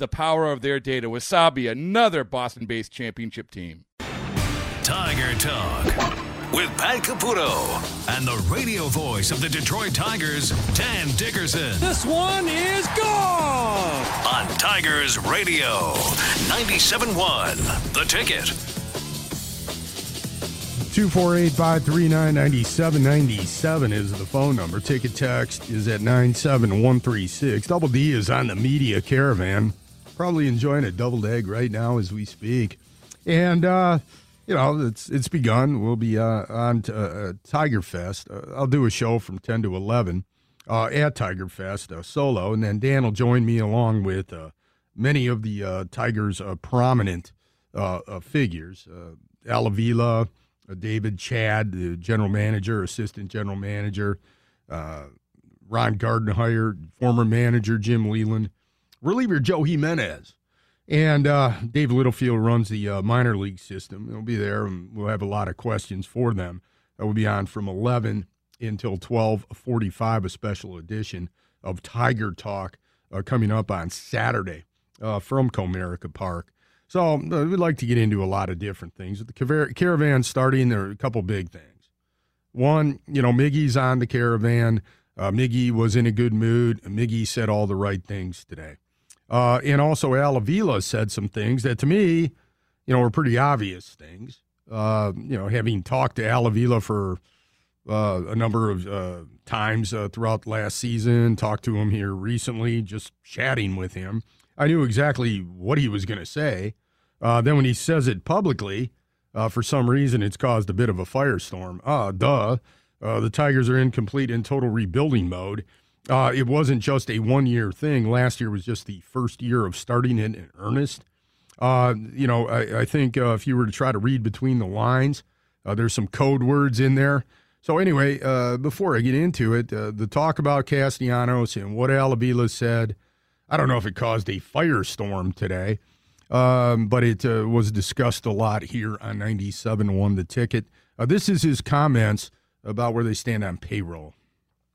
the power of their data. Wasabi, another Boston based championship team. Tiger Talk with Pat Caputo and the radio voice of the Detroit Tigers, Dan Dickerson. This one is gone! On Tigers Radio, 97.1, The Ticket. 248 539 9797 is the phone number. Ticket text is at 97136. Double D is on the media caravan. Probably enjoying a doubled egg right now as we speak. And, uh, you know, it's it's begun. We'll be uh, on to, uh, Tiger Fest. Uh, I'll do a show from 10 to 11 uh, at Tiger Fest uh, solo. And then Dan will join me along with uh, many of the uh, Tigers' uh, prominent uh, uh, figures. Uh, Al Avila, uh, David Chadd, the general manager, assistant general manager, uh, Ron Gardenhire, former manager Jim Leyland, reliever Joe Jimenez, and uh, Dave Littlefield runs the uh, minor league system. They'll be there, and we'll have a lot of questions for them. That will be on from 11 until 12:45, a special edition of Tiger Talk uh, coming up on Saturday uh, from Comerica Park. So uh, we'd like to get into a lot of different things. With the caravan starting, there are a couple big things. One, you know, Miggy's on the caravan. Uh, Miggy was in a good mood. Miggy said all the right things today. Uh, and also, Al Avila said some things that to me, you know, were pretty obvious things. Uh, you know, having talked to Al Avila for uh, a number of uh, times uh, throughout last season, talked to him here recently, just chatting with him, I knew exactly what he was going to say. Uh, then when he says it publicly, for some reason, it's caused a bit of a firestorm. Ah, duh. Uh, the Tigers are in complete and total rebuilding mode. Uh, it wasn't just a one year thing. Last year was just the first year of starting it in earnest. Uh, you know, I, I think uh, if you were to try to read between the lines, uh, there's some code words in there. So, anyway, uh, before I get into it, uh, the talk about Castellanos and what Al Avila said, I don't know if it caused a firestorm today, um, but it was discussed a lot here on 97.1 The Ticket. This is his comments about where they stand on payroll.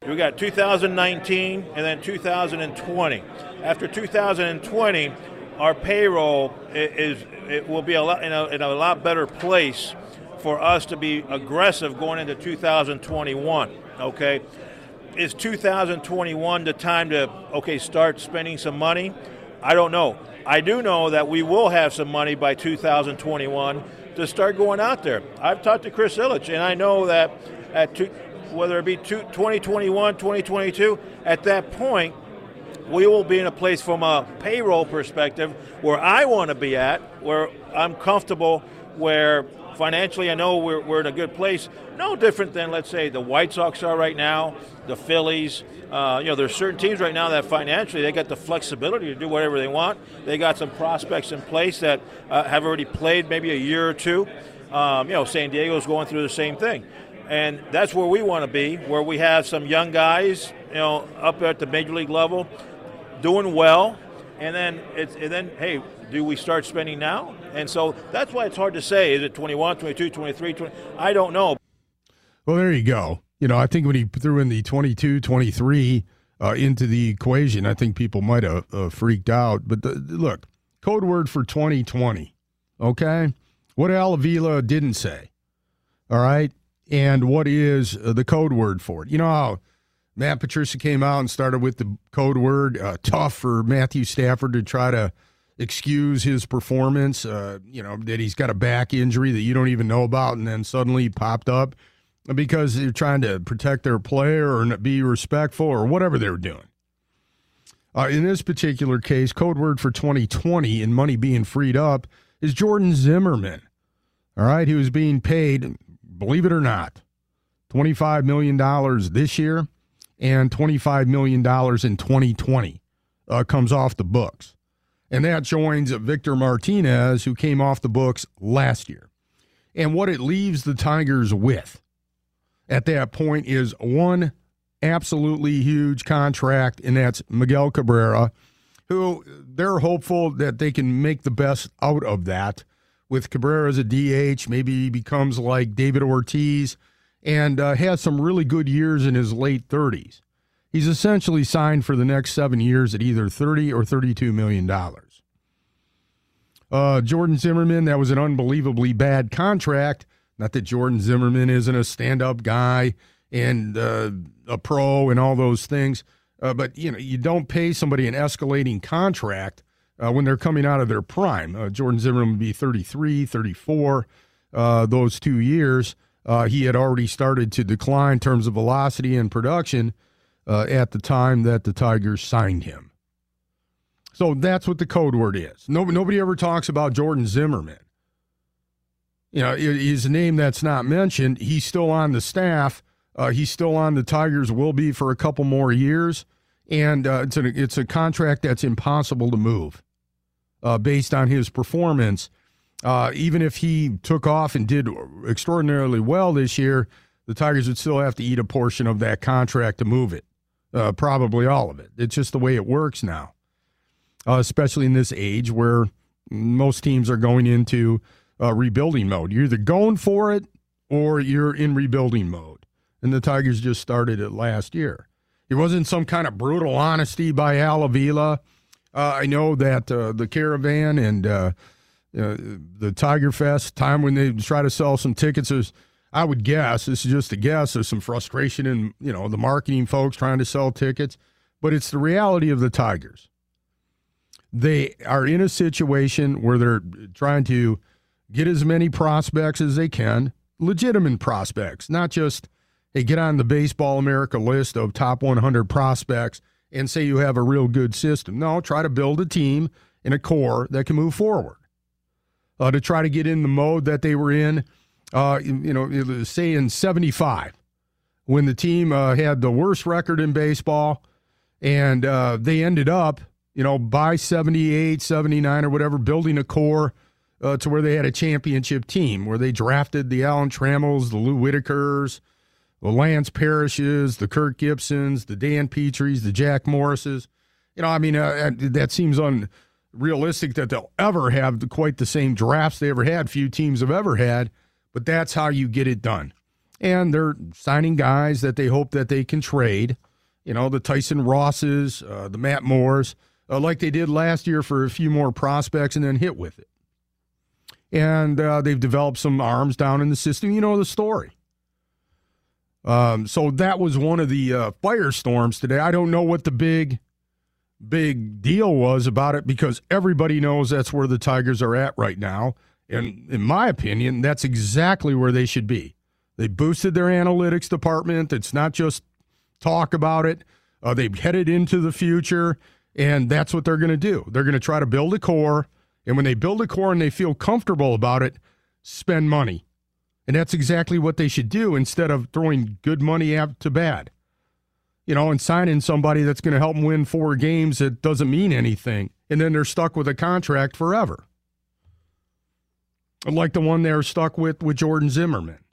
We got 2019 and then 2020. After 2020, our payroll is it will be a lot in a, in a lot better place for us to be aggressive going into 2021. Okay, is 2021 the time to okay start spending some money? I don't know. I do know that we will have some money by 2021 to start going out there. I've talked to Chris Ilitch, and I know that at two, whether it be two, 2021, 2022, at that point, we will be in a place from a payroll perspective where I want to be at, where I'm comfortable, where financially I know we're, we're in a good place. No different than, let's say, the White Sox are right now, the Phillies. Uh, you know, there's certain teams right now that financially they got the flexibility to do whatever they want. They got some prospects in place that uh, have already played maybe a year or two. Um, you know, San Diego's going through the same thing. And that's where we want to be, where we have some young guys, you know, up at the major league level, doing well, and then it's and then hey, do we start spending now? And so that's why it's hard to say is it 21, 22, 23, 20, I don't know. Well, there you go. You know, I think when he threw in the 22, 23 uh, into the equation, I think people might have uh, freaked out. But the, look, code word for 2020, okay? What Al Avila didn't say, all right? And what is uh, the code word for it? You know how Matt Patricia came out and started with the code word uh, tough for Matthew Stafford to try to excuse his performance. Uh, you know, that he's got a back injury that you don't even know about, and then suddenly popped up because they're trying to protect their player or be respectful or whatever they're doing. Uh, in this particular case, code word for 2020 and money being freed up is Jordan Zimmermann. All right, he was being paid, believe it or not, $25 million this year and $25 million in 2020 uh, comes off the books. And that joins Victor Martinez, who came off the books last year. And what it leaves the Tigers with at that point is one absolutely huge contract, and that's Miguel Cabrera, who they're hopeful that they can make the best out of that. With Cabrera as a DH, maybe he becomes like David Ortiz and uh, has some really good years in his late 30s. He's essentially signed for the next seven years at either 30 or 32 million dollars. Uh, Jordan Zimmermann, that was an unbelievably bad contract. Not that Jordan Zimmermann isn't a stand-up guy and uh, a pro and all those things, uh, but you know you don't pay somebody an escalating contract uh, when they're coming out of their prime. Uh, Jordan Zimmermann would be 33, 34, uh, those two years uh, he had already started to decline in terms of velocity and production uh, at the time that the Tigers signed him. So that's what the code word is. No, nobody ever talks about Jordan Zimmermann. You know, his name that's not mentioned. He's still on the staff. Uh, he's still on the Tigers. Will be for a couple more years, and uh, it's a it's a contract that's impossible to move, uh, based on his performance uh, even if he took off and did extraordinarily well this year, the Tigers would still have to eat a portion of that contract to move it, uh, probably all of it. It's just the way it works now, uh, especially in this age where most teams are going into uh, rebuilding mode. You're either going for it or you're in rebuilding mode. And the Tigers just started it last year. It wasn't some kind of brutal honesty by Al Avila. Uh, I know that uh, the caravan and uh, the Tiger Fest time when they try to sell some tickets. is. I would guess this is just a guess. There's some frustration in you know the marketing folks trying to sell tickets, but it's the reality of the Tigers. They are in a situation where they're trying to get as many prospects as they can, legitimate prospects, not just hey get on the Baseball America list of top 100 prospects and say you have a real good system. No, try to build a team and a core that can move forward uh, to try to get in the mode that they were in. Uh, you know, say in 75, when the team uh, had the worst record in baseball, and uh, they ended up, you know, by 78, 79, or whatever, building a core uh, to where they had a championship team, where they drafted the Alan Trammells, the Lou Whitakers, the Lance Parrishes, the Kirk Gibsons, the Dan Petries, the Jack Morrises. You know, I mean, uh, that seems unrealistic that they'll ever have quite the same drafts they ever had. Few teams have ever had, but that's how you get it done. And they're signing guys that they hope that they can trade. You know, the Tyson Rosses, uh, the Matt Moores, uh, like they did last year for a few more prospects and then hit with it. And uh, they've developed some arms down in the system. You know the story. Um, so that was one of the uh, firestorms today. I don't know what the big big deal was about it because everybody knows that's where the Tigers are at right now. And in my opinion, that's exactly where they should be. They boosted their analytics department. It's not just talk about it. Uh, they've headed into the future, and that's what they're going to do. They're going to try to build a core. And when they build a core and they feel comfortable about it, spend money. And that's exactly what they should do instead of throwing good money out to bad you know, and signing somebody that's going to help them win four games that doesn't mean anything. And then they're stuck with a contract forever. Like the one they're stuck with with Jordan Zimmermann.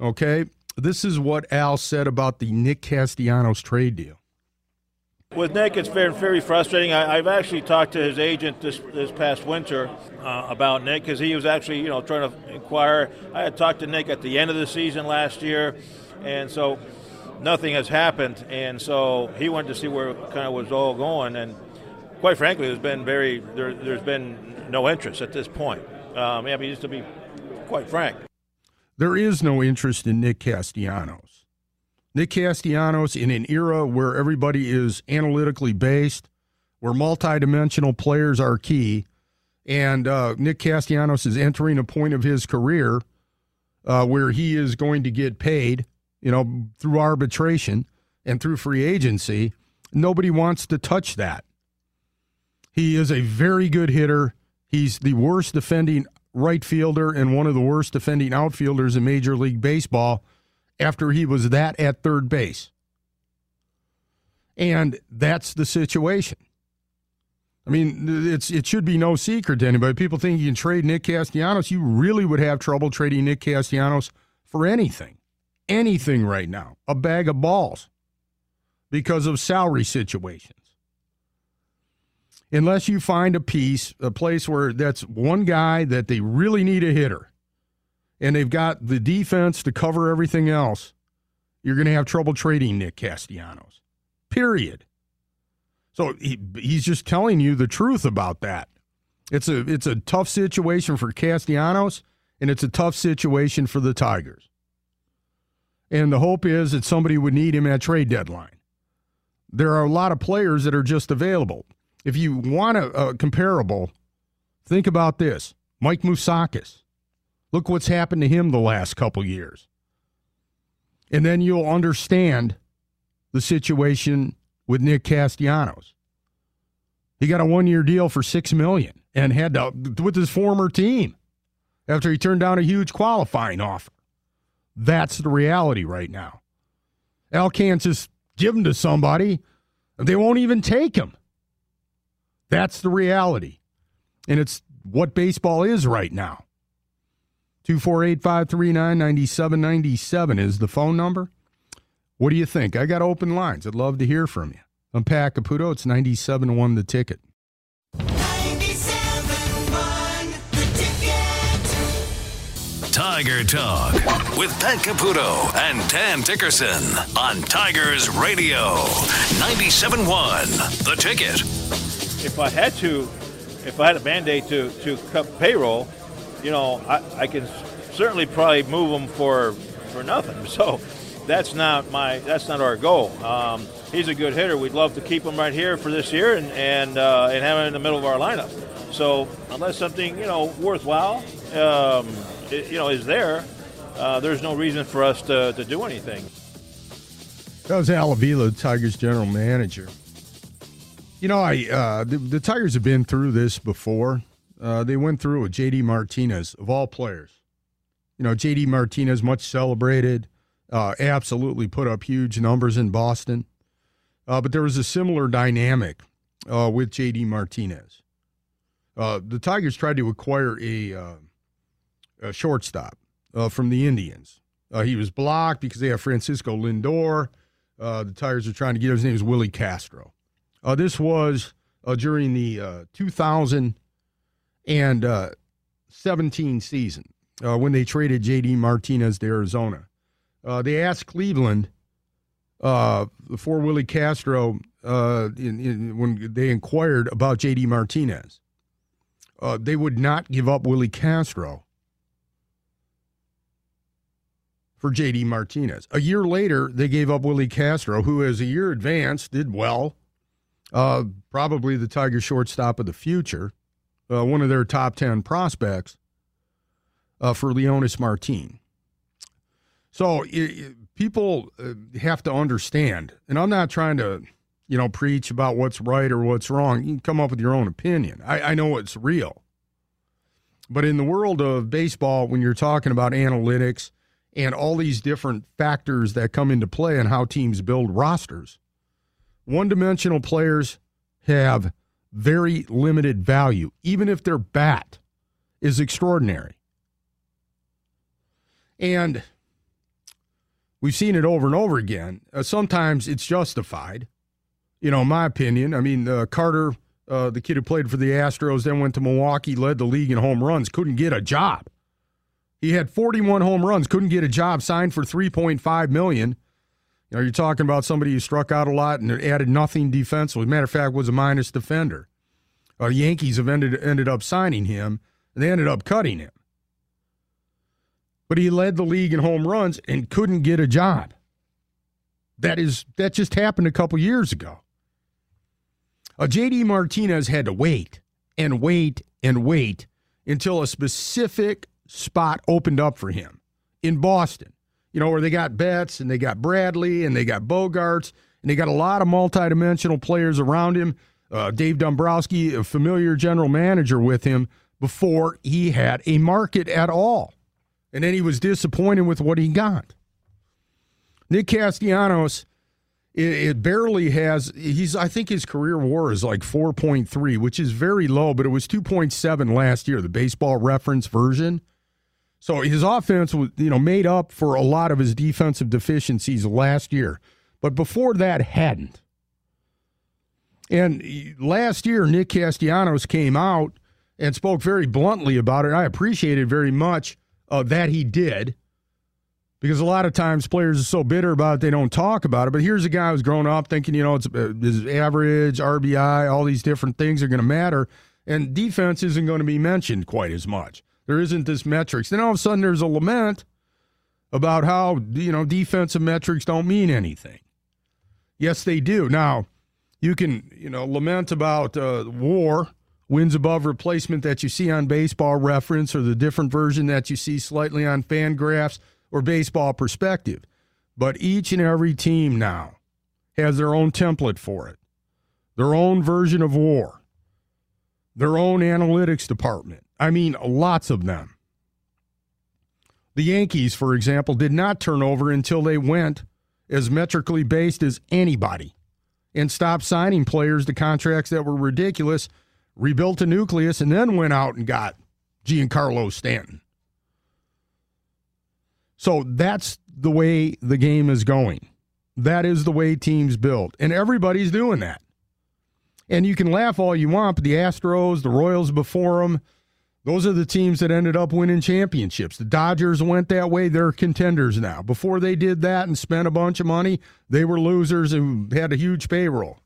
Okay. This is what Al said about the Nick Castellanos trade deal. With Nick, it's very, very frustrating. I, have actually talked to his agent this this past winter uh, about Nick because he was actually, you know, trying to inquire. I had talked to Nick at the end of the season last year, and so nothing has happened, and so he wanted to see where kind of was all going. And quite frankly, there's been very there, has been no interest at this point. Um, I mean, just to be quite frank, there is no interest in Nick Castellanos. Nick Castellanos in an era where everybody is analytically based, where multidimensional players are key, and uh, Nick Castellanos is entering a point of his career uh, where he is going to get paid, you know, through arbitration and through free agency. Nobody wants to touch that. He is a very good hitter. He's the worst defending right fielder and one of the worst defending outfielders in Major League Baseball after he was that at third base. And that's the situation. I mean, it's it should be no secret to anybody. People think you can trade Nick Castellanos. You really would have trouble trading Nick Castellanos for anything, anything right now. A bag of balls because of salary situations. Unless you find a piece, a place where that's one guy that they really need a hitter, and they've got the defense to cover everything else, you're going to have trouble trading Nick Castellanos. Period. So he, he's just telling you the truth about that. It's a it's a tough situation for Castellanos, and it's a tough situation for the Tigers. And the hope is that somebody would need him at trade deadline. There are a lot of players that are just available. If you want a, a comparable, think about this: Mike Moustakas. Look what's happened to him the last couple years, and then you'll understand the situation with Nick Castellanos. He got a one-year deal for six million and had to with his former team after he turned down a huge qualifying offer. That's the reality right now. Al can't just give him to somebody; they won't even take him. That's the reality, and it's what baseball is right now. Two four eight five three nine ninety seven ninety seven is the phone number. What do you think? I got open lines. I'd love to hear from you. I'm Pat Caputo. It's 97 1 the ticket. 97.1 The Ticket. Tiger Talk with Pat Caputo and Dan Dickerson on Tigers Radio 97.1 The Ticket. if I had to, if I had a mandate to, to cut payroll, you know, I, I can certainly probably move them for for nothing. So that's not my that's not our goal. Um, he's a good hitter. We'd love to keep him right here for this year and and uh, and have him in the middle of our lineup. So unless something you know worthwhile, um, i- you know, is there, uh, there's no reason for us to, to do anything. That was Al Avila, Tigers general manager. You know, I uh, the, the Tigers have been through this before. Uh, they went through with J.D. Martinez, of all players. You know, J.D. Martinez, much celebrated, uh, absolutely put up huge numbers in Boston. Uh, but there was a similar dynamic uh, with J.D. Martinez. Uh, the Tigers tried to acquire a, uh, a shortstop from the Indians. He was blocked because they have Francisco Lindor. The Tigers are trying to get his name is Willi Castro. This was during the uh, 17 season uh, when they traded J.D. Martinez to Arizona. Uh, they asked Cleveland uh, for Willi Castro uh, in, in, when they inquired about J.D. Martinez. Uh, they would not give up Willi Castro for J.D. Martinez. A year later, they gave up Willi Castro, who, as a year advanced, did well. Probably the Tiger shortstop of the future, uh, one of their top 10 prospects uh, for Leonys Martin. So i i- people uh, have to understand, and I'm not trying to, you know, preach about what's right or what's wrong. You can come up with your own opinion. I, I know it's real. But in the world of baseball, when you're talking about analytics and all these different factors that come into play and how teams build rosters, one dimensional players have very limited value, even if their bat is extraordinary. And we've seen it over and over again. Uh, sometimes it's justified, you know, my opinion. I mean, uh, Carter, uh, the kid who played for the Astros, then went to Milwaukee, led the league in home runs, couldn't get a job. He had 41 home runs, couldn't get a job, signed for 3.5 million. You know, you're talking about somebody who struck out a lot and added nothing defensively. Matter of fact, was a minus defender. Uh, the Yankees have ended ended up signing him, and they ended up cutting him. But he led the league in home runs and couldn't get a job. That is that just happened a couple years ago. Uh, JD Martinez had to wait and wait and wait until a specific spot opened up for him in Boston. You know, where they got Betts and they got Bradley and they got Bogaerts and they got a lot of multidimensional players around him. Uh, Dave Dombrowski, a familiar general manager with him before he had a market at all. And then he was disappointed with what he got. Nick Castellanos, it, it barely has, he's, I think his career war is like 4.3, which is very low, but it was 2.7 last year, the baseball reference version. So his offense was, you know, made up for a lot of his defensive deficiencies last year. But before that, hadn't. And last year, Nick Castellanos came out and spoke very bluntly about it. I appreciated very much uh, that he did because a lot of times players are so bitter about it they don't talk about it. But here's a guy who's grown up thinking, you know, it's uh, his average, RBI, all these different things are going to matter, and defense isn't going to be mentioned quite as much. There isn't this metrics. Then all of a sudden, there's a lament about how you know defensive metrics don't mean anything. Yes, they do. Now, you can you know lament about uh, WAR wins above replacement that you see on Baseball Reference or the different version that you see slightly on Fangraphs or Baseball Perspective, but each and every team now has their own template for it, their own version of WAR, their own analytics department. I mean, lots of them. The Yankees, for example, did not turn over until they went as metrically based as anybody and stopped signing players to contracts that were ridiculous, rebuilt a nucleus, and then went out and got Giancarlo Stanton. So that's the way the game is going. That is the way teams build. And everybody's doing that. And you can laugh all you want, but the Astros, the Royals before them, those are the teams that ended up winning championships. The Dodgers went that way. They're contenders now. Before they did that and spent a bunch of money, they were losers who had a huge payroll.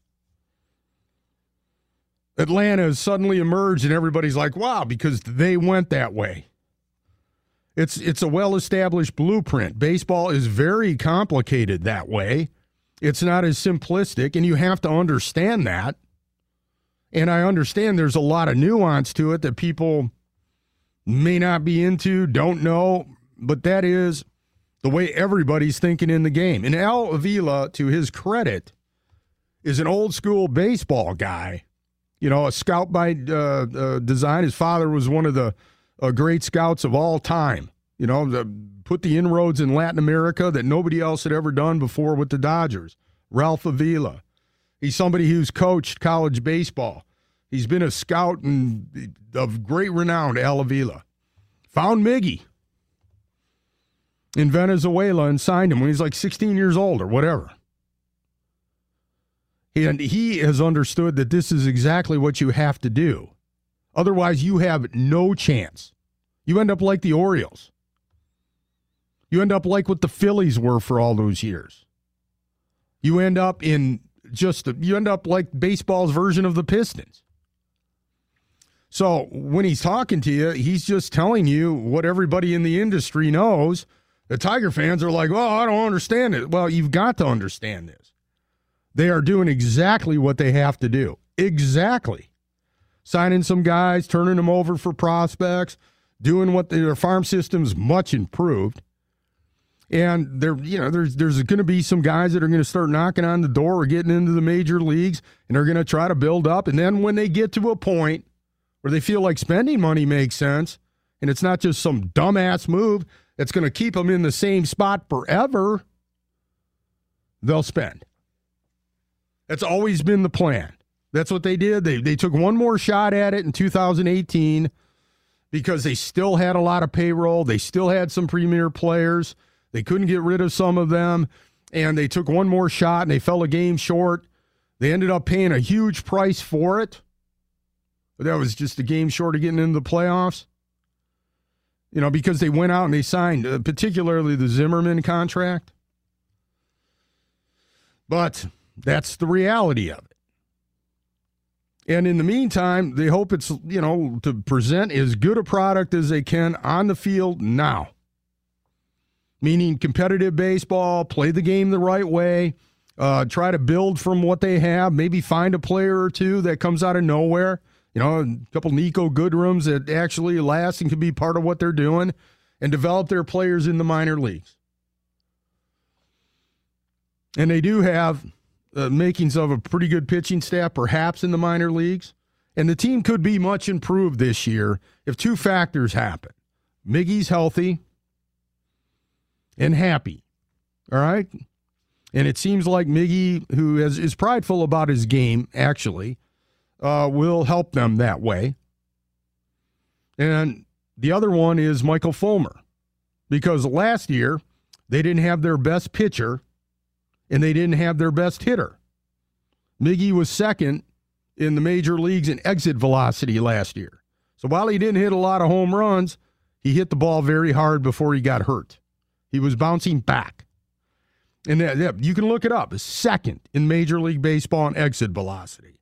Atlanta has suddenly emerged, and everybody's like, wow, because they went that way. It's, it's a well established blueprint. Baseball is very complicated that way. It's not as simplistic, and you have to understand that. And I understand there's a lot of nuance to it that people may not be into, don't know, but that is the way everybody's thinking in the game. And Al Avila, to his credit, is an old school baseball guy. You know, a scout by uh, uh, design. His father was one of the uh, great scouts of all time. You know, the, put the inroads in Latin America that nobody else had ever done before with the Dodgers. Ralph Avila. He's somebody who's coached college baseball. He's been a scout and of great renown, Al Avila. Found Miggy in Venezuela and signed him when he's like 16 years old or whatever. And he has understood that this is exactly what you have to do. Otherwise, you have no chance. You end up like the Orioles. You end up like what the Phillies were for all those years. You end up in just, you end up like baseball's version of the Pistons. So when he's talking to you, he's just telling you what everybody in the industry knows. The Tiger fans are like, well, I don't understand it. Well, you've got to understand this. They are doing exactly what they have to do. Exactly. Signing some guys, turning them over for prospects, doing what their farm system's much improved. And there, you know, there's there's going to be some guys that are going to start knocking on the door or getting into the major leagues, and they're going to try to build up. And then when they get to a point where they feel like spending money makes sense, and it's not just some dumbass move that's going to keep them in the same spot forever, they'll spend. That's always been the plan. That's what they did. They they took one more shot at it in 2018 because they still had a lot of payroll. They still had some premier players. They couldn't get rid of some of them, and they took one more shot and they fell a game short. They ended up paying a huge price for it. That was just a game short of getting into the playoffs. You know, because they went out and they signed, uh, particularly the Zimmermann contract. But that's the reality of it. And in the meantime, they hope it's, you know, to present as good a product as they can on the field now. meaning competitive baseball, play the game the right way, uh, try to build from what they have, maybe find a player or two that comes out of nowhere. You know, a couple Niko Goodrums that actually last and can be part of what they're doing and develop their players in the minor leagues. And they do have the makings of a pretty good pitching staff, perhaps in the minor leagues. And the team could be much improved this year if two factors happen. Miggy's healthy and happy. All right. And it seems like Miggy, who is, is prideful about his game, actually, uh, will help them that way. And the other one is Michael Fulmer, because last year they didn't have their best pitcher and they didn't have their best hitter. Miggy was second in the major leagues in exit velocity last year. So while he didn't hit a lot of home runs, he hit the ball very hard before he got hurt. He was bouncing back. And that, yeah, you can look it up. Second in Major League Baseball in exit velocity.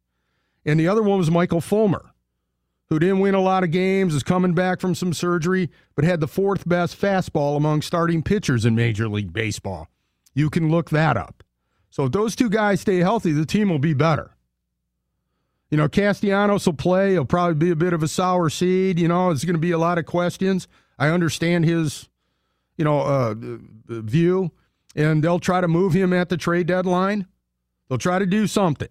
And the other one was Michael Fulmer, who didn't win a lot of games, is coming back from some surgery, but had the fourth best fastball among starting pitchers in Major League Baseball. You can look that up. So if those two guys stay healthy, the team will be better. You know, Castellanos will play. He'll probably be a bit of a sour seed. You know, it's going to be a lot of questions. I understand his, you know, uh, view, and they'll try to move him at the trade deadline. They'll try to do something.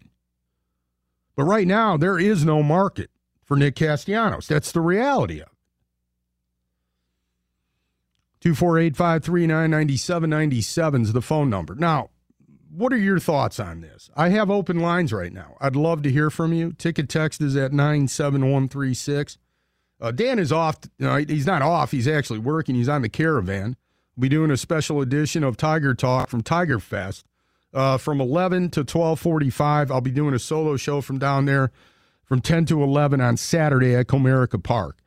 But right now, there is no market for Nick Castellanos. That's the reality of it. 248 539 9797 is the phone number. Now, what are your thoughts on this? I have open lines right now. I'd love to hear from you. Ticket text is at 97136. Uh, Dan is off. No, he's not off. He's actually working. He's on the caravan. We'll be doing a special edition of Tiger Talk from Tiger Fest uh, from 11 to 1245. I'll be doing a solo show from down there from 10 to 11 on Saturday at Comerica Park.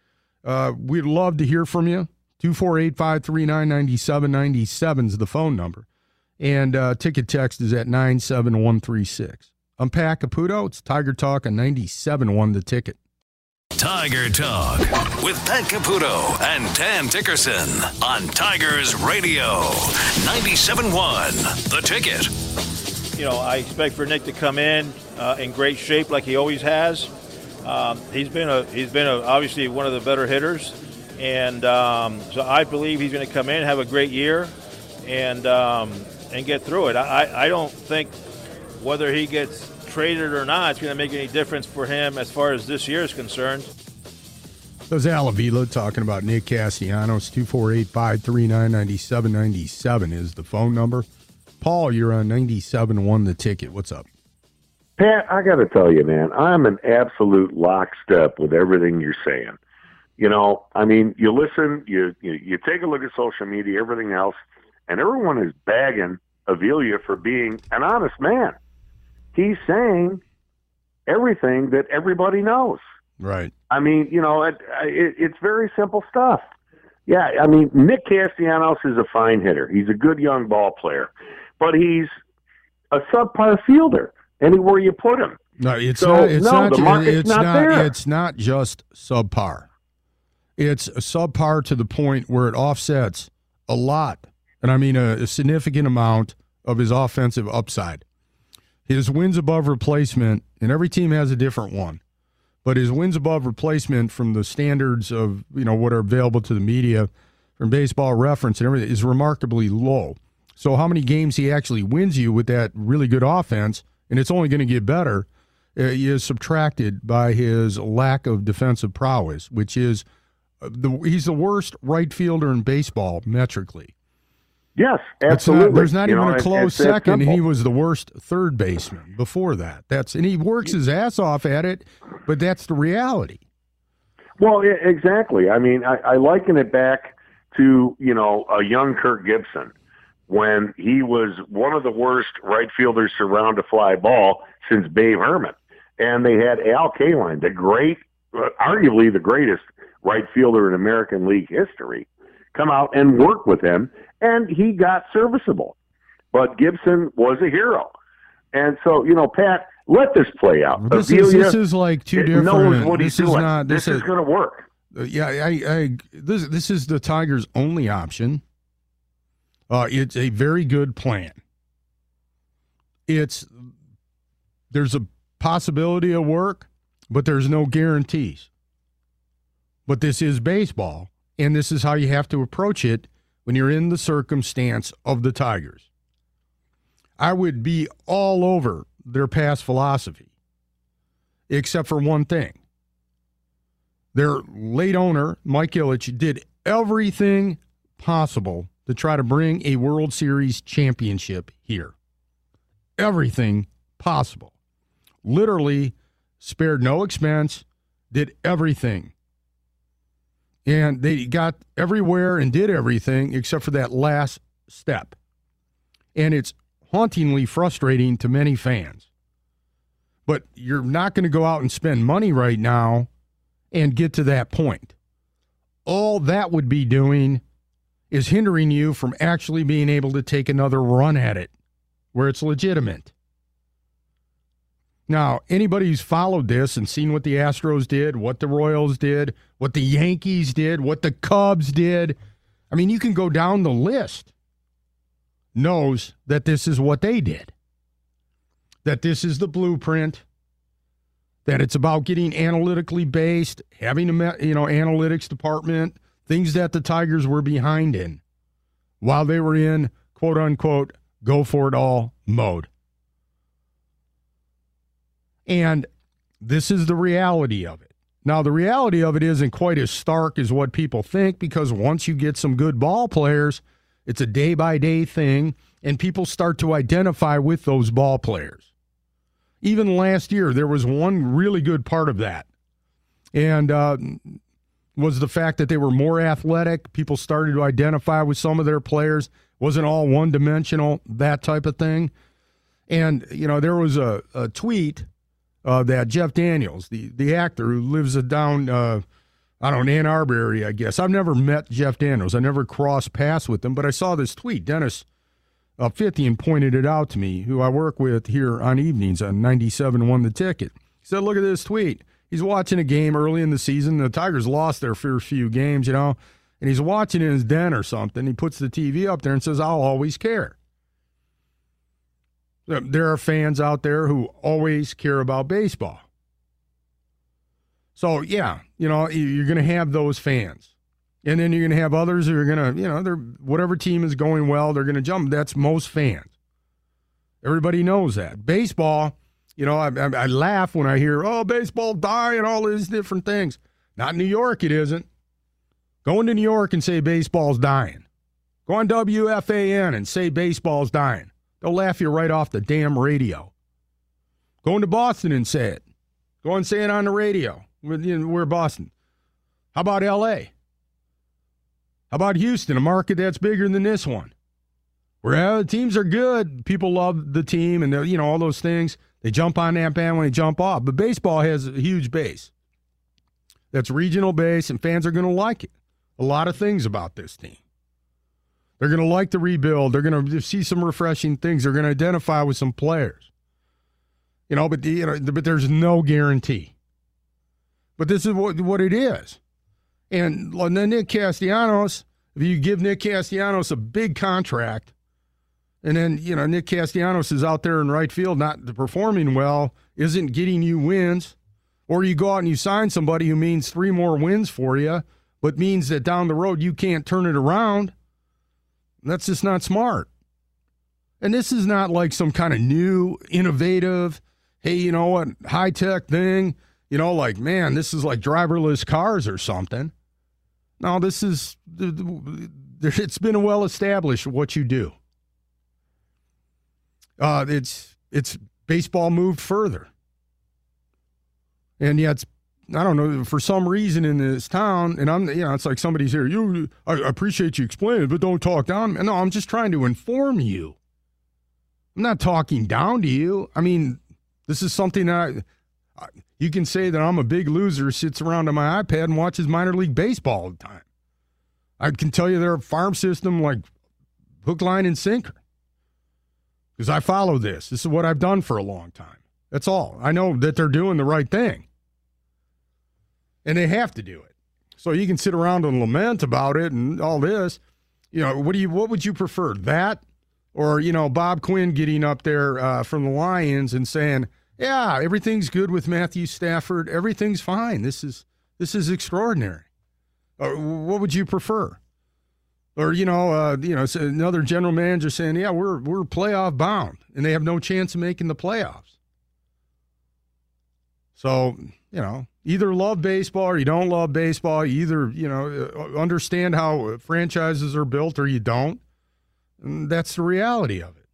Uh, we'd love to hear from you. 248 539 9797 is the phone number. And uh, ticket text is at 97136. I'm Pat Caputo. It's Tiger Talk on 97.1 the ticket. Tiger Talk with Pat Caputo and Dan Dickerson on Tigers Radio 97.1 The Ticket. You know, I expect for Nick to come in uh, in great shape like he always has. Um, he's been a he's been a, obviously one of the better hitters, and um, so I believe he's going to come in have a great year, and um, and get through it. I, I don't think whether he gets traded or not, it's going to make any difference for him as far as this year is concerned. Those Al Avila talking about Nick Castellanos. 248 539 9797 is the phone number. Paul, you're on 97.1 the ticket. What's up? Pat, I got to tell you, man, I'm an absolute lockstep with everything you're saying. You know, I mean, you listen, you, you you take a look at social media, everything else, and everyone is bagging Avila for being an honest man. He's saying everything that everybody knows. Right. I mean, you know, it, it, it's very simple stuff. Yeah, I mean, Nick Castellanos is a fine hitter. He's a good young ball player, but he's a subpar fielder anywhere you put him. No, it's So, not. It's no, not. the market's it's not not. there. It's not just subpar. It's a subpar to the point where it offsets a lot, and I mean a, a significant amount of his offensive upside. His wins above replacement, and every team has a different one, but his wins above replacement from the standards of you know what are available to the media, from Baseball Reference and everything, is remarkably low. So how many games he actually wins you with that really good offense, and it's only going to get better, uh, is subtracted by his lack of defensive prowess, which is uh, the he's the worst right fielder in baseball metrically. Yes, absolutely. not, there's not You even know, a close it's second, he was the worst third baseman before that. That's and he works his ass off at it, but that's the reality. Well, yeah, exactly. I mean, I, I liken it back to you know a young Kirk Gibson when he was one of the worst right fielders to round a fly ball since Babe Herman, and they had Al Kaline, the great, uh, arguably the greatest right fielder in American League history, come out and work with him, and he got serviceable. But Gibson was a hero, and so you know, Pat, let this play out. This is this is like two different. knows what this he's is doing. not. this, This, is going to work. Uh, yeah, I, I this this is the Tigers' only option. Uh, it's a very good plan. It's there's a possibility of work, but there's no guarantees. But this is baseball, and this is how you have to approach it when you're in the circumstance of the Tigers. I would be all over their past philosophy, except for one thing. Their late owner, Mike Ilitch, did everything possible to try to bring a World Series championship here. Everything possible. Literally spared no expense, did everything. And they got everywhere and did everything except for that last step. And it's hauntingly frustrating to many fans. But you're not going to go out and spend money right now and get to that point. All that would be doing is hindering you from actually being able to take another run at it where it's legitimate. Now, anybody who's followed this and seen what the Astros did, what the Royals did, what the Yankees did, what the Cubs did, I mean, you can go down the list, knows that this is what they did, that this is the blueprint, that it's about getting analytically based, having a you know analytics department, things that the Tigers were behind in while they were in quote unquote go for it all mode. And this is the reality of it. Now, the reality of it isn't quite as stark as what people think because once you get some good ball players, it's a day by day thing, and people start to identify with those ball players. Even last year, there was one really good part of that. And uh, was the fact that they were more athletic. People started to identify with some of their players. Wasn't all one dimensional, that type of thing. And, you know, there was a, a tweet uh, that Jeff Daniels, the, the actor who lives down, uh, I don't know, Ann Arbor area, I guess. I've never met Jeff Daniels. I never crossed paths with him, but I saw this tweet. Dennis uh, Fithian pointed it out to me, who I work with here on evenings on 97 one the ticket. He said, Look at this tweet. He's watching a game early in the season. The Tigers lost their first few games, you know, and he's watching in his den or something. He puts the TV up there and says, I'll always care. There are fans out there who always care about baseball. So, yeah, you know, you're going to have those fans. And then you're going to have others who are going to, you know, they're, whatever team is going well, they're going to jump. That's most fans. Everybody knows that. Baseball, you know, I, I, I laugh when I hear, oh, baseball die and all these different things. Not New York, it isn't. Go into New York and say baseball's dying. Go on WFAN and say baseball's dying. They'll laugh you right off the damn radio. Go into Boston and say it. Go and say it on the radio. We're Boston. How about L.A.? How about Houston, a market that's bigger than this one? Where the teams are good, people love the team, and you know all those things. They jump on that band when they jump off. But baseball has a huge base. That's regional base, and fans are going to like it. A lot of things about this team. They're going to like the rebuild. They're going to see some refreshing things. They're going to identify with some players. You know, but you know, but there's no guarantee. But this is what what it is. And then Nick Castellanos, if you give Nick Castellanos a big contract, and then, you know, Nick Castellanos is out there in right field, not performing well, isn't getting you wins. Or you go out and you sign somebody who means three more wins for you, but means that down the road you can't turn it around. That's just not smart. And this is not like some kind of new, innovative, hey, you know what, high tech thing. You know, like, man, this is like driverless cars or something. No, this is, it's been well established what you do. Uh, it's it's baseball moved further, and yet I don't know for some reason in this town, and I'm you know it's like somebody's here. You, I appreciate you explaining, but don't talk down. No, I'm just trying to inform you. I'm not talking down to you. I mean, this is something that I, you can say that I'm a big loser, sits around on my iPad and watches minor league baseball all the time. I can tell you their farm system like hook, line, and sinker because I follow this. This is what I've done for a long time. That's all. I know that they're doing the right thing. And they have to do it. So you can sit around and lament about it and all this. You know, what do you what would you prefer? That or, you know, Bob Quinn getting up there uh, from the Lions and saying, "Yeah, everything's good with Matthew Stafford. Everything's fine. This is this is extraordinary." Or what would you prefer? Or you know, uh, you know, another general manager saying, "Yeah, we're we're playoff bound, and they have no chance of making the playoffs." So you know, either love baseball or you don't love baseball. You either you know uh, understand how franchises are built or you don't. And that's the reality of it.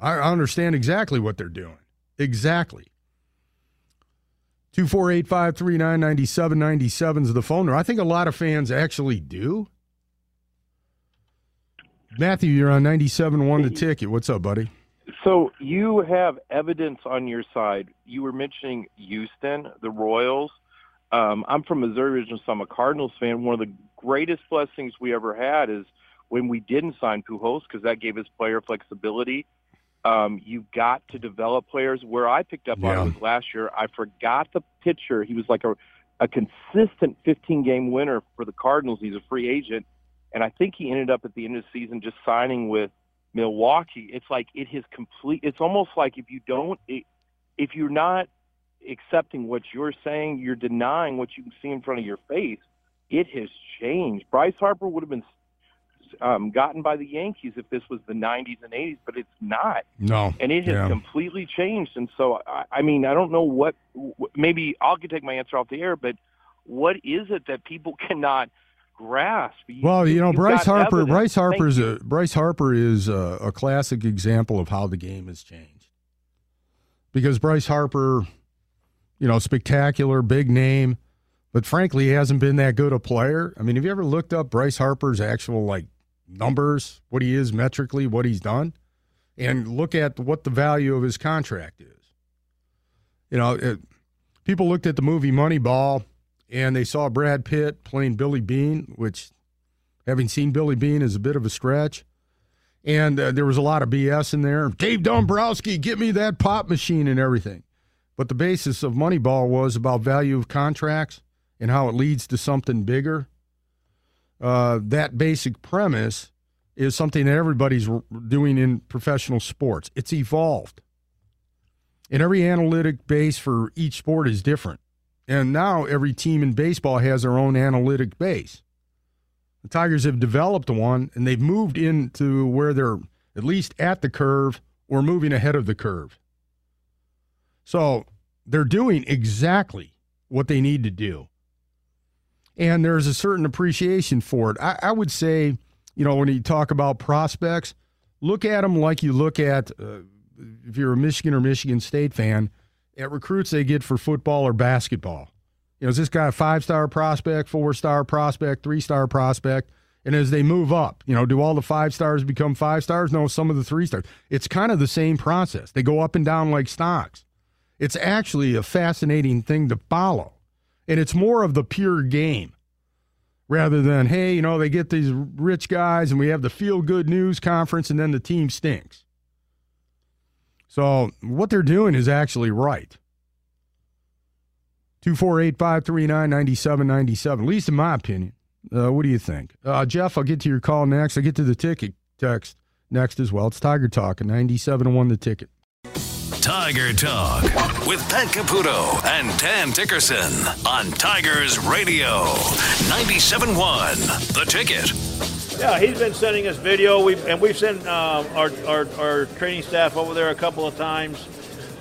I understand exactly what they're doing. Exactly. 248 539 9797 is the phone number. I think a lot of fans actually do. Matthew, you're on ninety seven one. the ticket. What's up, buddy? So you have evidence on your side. You were mentioning Houston, the Royals. Um, I'm from Missouri originally, so I'm a Cardinals fan. One of the greatest blessings we ever had is when we didn't sign Pujols because that gave us player flexibility. Um, you've got to develop players. Where I picked up Yeah. on was last year. I forgot the pitcher. He was like a, a consistent 15 game winner for the Cardinals. He's a free agent, and I think he ended up at the end of the season just signing with Milwaukee. It's like it has complete. It's almost like if you don't, if you're not accepting what you're saying, you're denying what you can see in front of your face. It has changed. Bryce Harper would have been um, gotten by the Yankees if this was the 90s and 80s, but it's not No. and it has Yeah. completely changed. And so, I, I mean, I don't know what. Maybe I'll can take my answer off the air, but what is it that people cannot grasp? Well, you know, Bryce Harper. evidence. Bryce Harper's a Bryce Harper is a, a classic example of how the game has changed. Because Bryce Harper, you know, spectacular, big name, but frankly, he hasn't been that good a player. I mean, have you ever looked up Bryce Harper's actual like numbers, what he is metrically, what he's done, and look at what the value of his contract is? You know, it, people looked at the movie Moneyball and they saw Brad Pitt playing Billy Beane, which, having seen Billy Beane, is a bit of a stretch. And uh, there was a lot of BS in there. Dave Dombrowski, get me that pop machine and everything. But the basis of Moneyball was about value of contracts and how it leads to something bigger. Uh, that basic premise is something that everybody's doing in professional sports. It's evolved. And every analytic base for each sport is different. And now every team in baseball has their own analytic base. The Tigers have developed one and they've moved into where they're at least at the curve or moving ahead of the curve. So they're doing exactly what they need to do. And there's a certain appreciation for it. I, I would say, you know, when you talk about prospects, look at them like you look at, uh, if you're a Michigan or Michigan State fan, at recruits they get for football or basketball. You know, is this guy a five star prospect, four star prospect, three star prospect? And as they move up, you know, do all the five stars become five stars? No, some of the three stars. It's kind of the same process. They go up and down like stocks. It's actually a fascinating thing to follow. And it's more of the pure game rather than, hey, you know, they get these rich guys and we have the feel good news conference and then the team stinks. So what they're doing is actually right. 248 539 9797, at least in my opinion. Uh, what do you think? Uh, Jeff, I'll get to your call next. I'll get to the ticket text next as well. It's Tiger Talk at 97 1 the ticket. Tiger Talk with Pat Caputo and Dan Dickerson on Tigers Radio 97.1 The Ticket. Yeah, he's been sending us video, we and we've sent um, our, our our training staff over there a couple of times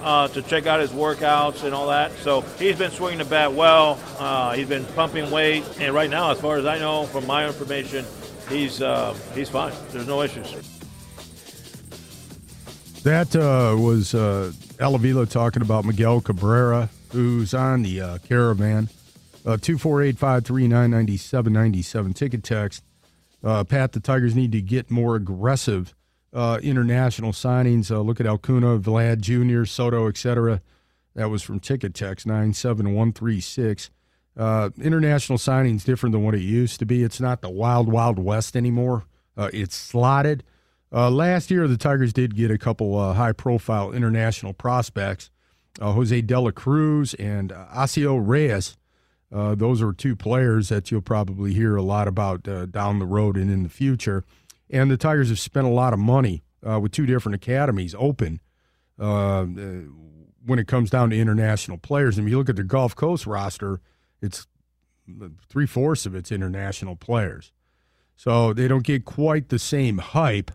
uh, to check out his workouts and all that. So he's been swinging the bat well. Uh, he's been pumping weight, and right now, as far as I know, from my information, he's uh, he's fine. There's no issues. That uh, was uh, Al Avila talking about Miguel Cabrera, who's on the uh, caravan. Uh, 248 539 9797. Ticket text. Uh, Pat, the Tigers need to get more aggressive uh, international signings. Uh, look at Acuña, Vlad Jr., Soto, etc. That was from Ticket Text 97136. Uh, international signings different than what it used to be. It's not the wild, wild west anymore. Uh, it's slotted. Uh, last year, the Tigers did get a couple uh, high-profile international prospects, Jose De La Cruz and Asio Reyes. Uh, those are two players that you'll probably hear a lot about uh, down the road and in the future. And the Tigers have spent a lot of money uh, with two different academies open uh, uh, when it comes down to international players. And if you look at the Gulf Coast roster, it's three fourths of it's international players. So they don't get quite the same hype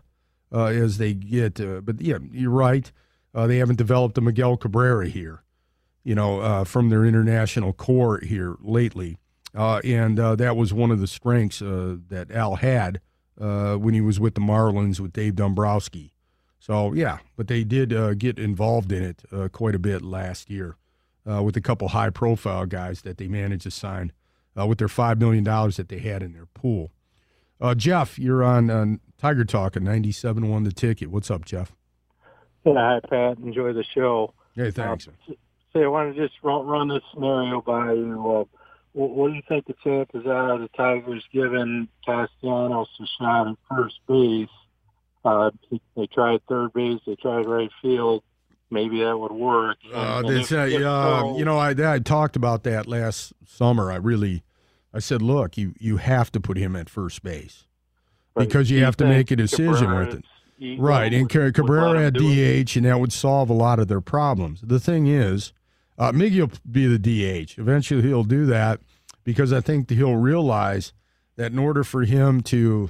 uh, as they get. Uh, but yeah, you're right. Uh, they haven't developed a Miguel Cabrera here, you know, uh, from their international core here lately. Uh, and uh, that was one of the strengths that Al had when he was with the Marlins with Dave Dombrowski. So yeah, but they did get involved in it quite a bit last year with a couple high-profile guys that they managed to sign with their five million dollars that they had in their pool. Uh, Jeff, you're on uh, Tiger Talk at 97.1 The Ticket. What's up, Jeff? Yeah, hi, Pat. Enjoy the show. Hey, thanks. Uh, say, I want to just run, run this scenario by you. Uh, what, what, do you think the chances are the Tigers giving Castellanos a shot at first base? Uh, they tried third base, they tried right field. Maybe that would work. Uh, if, if so, you know, I, I talked about that last summer. I really I said, look, you, you have to put him at first base because you, have to make a decision Cabrera with it. right, and Cabrera at DH, and that would solve a lot of their problems. The thing is, uh, Miggy will be the DH. Eventually, he'll do that because I think he'll realize that in order for him to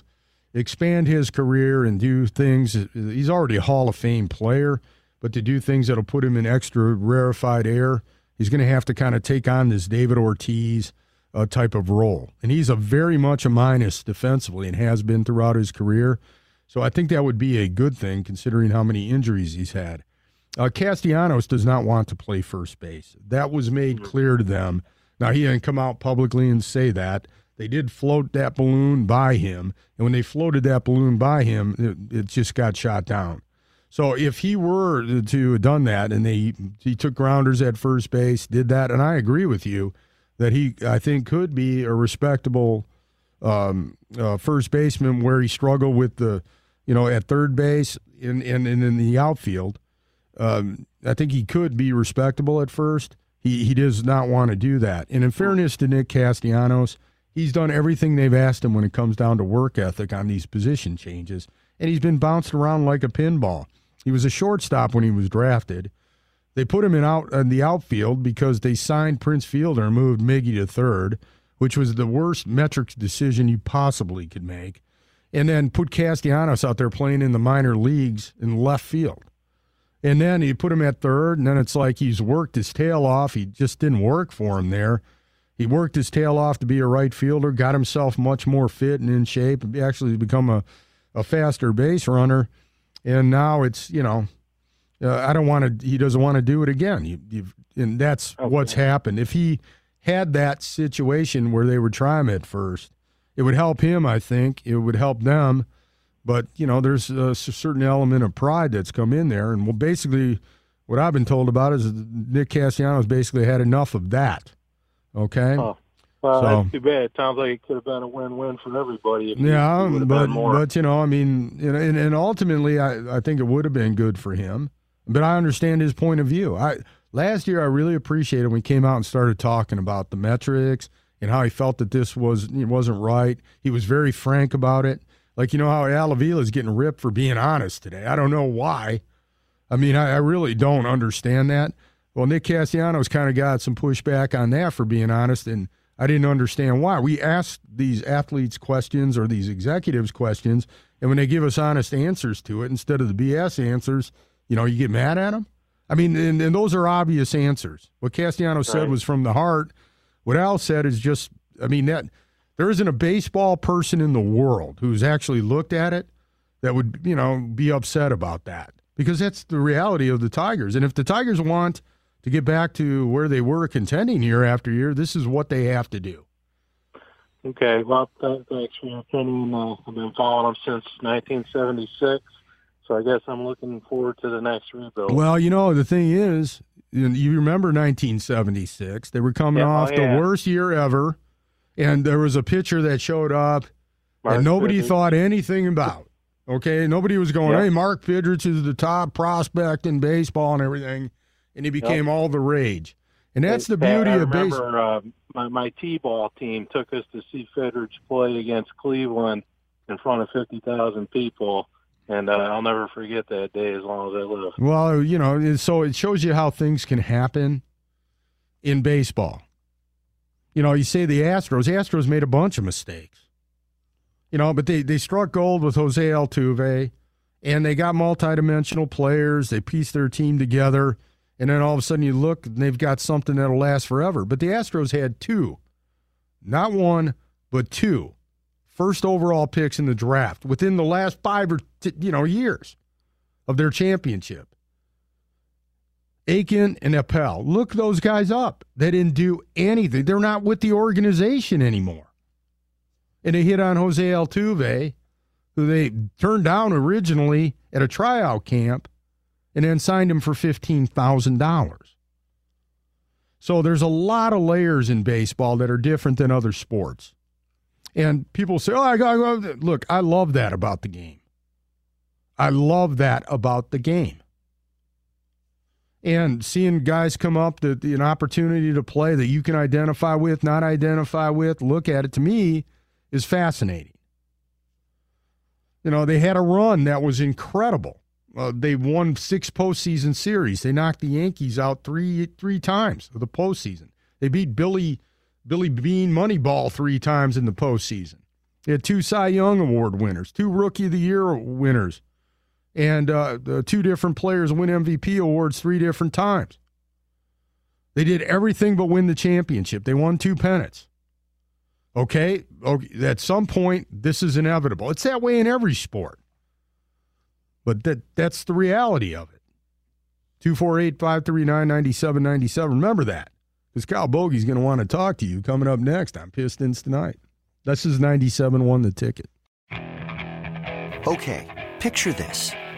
expand his career and do things, he's already a Hall of Fame player, but to do things that'll put him in extra rarefied air, he's going to have to kind of take on this David Ortiz – uh, type of role. And he's a very much a minus defensively and has been throughout his career. So I think that would be a good thing considering how many injuries he's had. Uh, Castellanos does not want to play first base. That was made mm-hmm. clear to them. Now, he didn't come out publicly and say that. They did float that balloon by him. And when they floated that balloon by him, it, it just got shot down. So if he were to have done that and they he took grounders at first base, did that, and I agree with you – that he I think could be a respectable um, uh, first baseman where he struggled with the you know at third base and in, in, in, the outfield. Um, I think he could be respectable at first. He he does not want to do that. And in fairness to Nick Castellanos, he's done everything they've asked him when it comes down to work ethic on these position changes, and he's been bounced around like a pinball. He was a shortstop when he was drafted. They put him in out in the outfield because they signed Prince Fielder and moved Miggy to third, which was the worst metrics decision you possibly could make. And then put Castellanos out there playing in the minor leagues in left field. And then you put him at third, and then it's like he's worked his tail off. He just didn't work for him there. He worked his tail off to be a right fielder, got himself much more fit and in shape, actually become a, a faster base runner. And now it's, you know, uh, I don't want to. He doesn't want to do it again. You, and that's okay. what's happened. If he had that situation where they would try him at first, it would help him. I think it would help them. But you know, there's a certain element of pride that's come in there, and well, basically, what I've been told about is Nick Castellanos basically had enough of that. Okay. Oh. Well, so, that's too bad. It sounds like it could have been a win-win for everybody. yeah, but but you know, I mean, you know, and, and ultimately, I I think it would have been good for him. But I understand his point of view. I last year I really appreciated when he came out and started talking about the metrics and how he felt that this was it wasn't right. He was very frank about it. Like you know how Al Avila is getting ripped for being honest today. I don't know why. I mean, I, I really don't understand that. Well, Nick Castellanos kind of got some pushback on that for being honest, and I didn't understand why. We asked these athletes questions or these executives questions, and when they give us honest answers to it instead of the BS answers, you know, you get mad at them. I mean, and, and those are obvious answers. What Castellanos right. said was from the heart. What Al said is just, I mean, that there isn't a baseball person in the world who's actually looked at it that would, you know, be upset about that because that's the reality of the Tigers. And if the Tigers want to get back to where they were contending year after year, this is what they have to do. Okay. Well, thanks for your opinion. Uh, I've been following them since 1976. So I guess I'm looking forward to the next rebuild. Well, you know, the thing is, you remember 1976. They were coming yeah, oh, off oh, yeah. the worst year ever, and there was a pitcher that showed up Mark and nobody thought anything about. Okay, nobody was going, "Hey, Mark Fidrych is the top prospect in baseball and everything," and he became yep. all the rage. And that's the beauty I of baseball. remember uh, my, my T-ball team took us to see Fidrych play against Cleveland in front of 50,000 people, and uh, I'll never forget that day as long as I live. Well, you know, so it shows you how things can happen in baseball. You know, you say the Astros, Astros made a bunch of mistakes. You know, but they, they struck gold with Jose Altuve and they got multidimensional players. They pieced their team together. And then all of a sudden you look and they've got something that'll last forever. But the Astros had two, not one, but two first overall picks in the draft within the last five or t- you know years of their championship. Aiken and Appel. Look those guys up. They didn't do anything. They're not with the organization anymore. And they hit on Jose Altuve, who they turned down originally at a tryout camp, and then signed him for fifteen thousand dollars. So there's a lot of layers in baseball that are different than other sports. And people say, "Oh, I got look." I love that about the game. I love that about the game. And seeing guys come up that an opportunity to play that you can identify with, not identify with, look at it to me is fascinating. You know, they had a run that was incredible. Uh, they won six postseason series. They knocked the Yankees out three three times of the postseason. They beat Billy Billy Beane Moneyball three times in the postseason. They had two Cy Young Award winners, two Rookie of the Year winners, and uh, the two different players win MVP awards three different times. They did everything but win the championship. They one two pennants. Okay, okay. At some point, this is inevitable. It's that way in every sport. But that that's the reality of it. 248 539 9797. Remember that. Because Kyle Bogey's going to want to talk to you coming up next on Pistons Tonight. This is 97 won the ticket. Okay, picture this.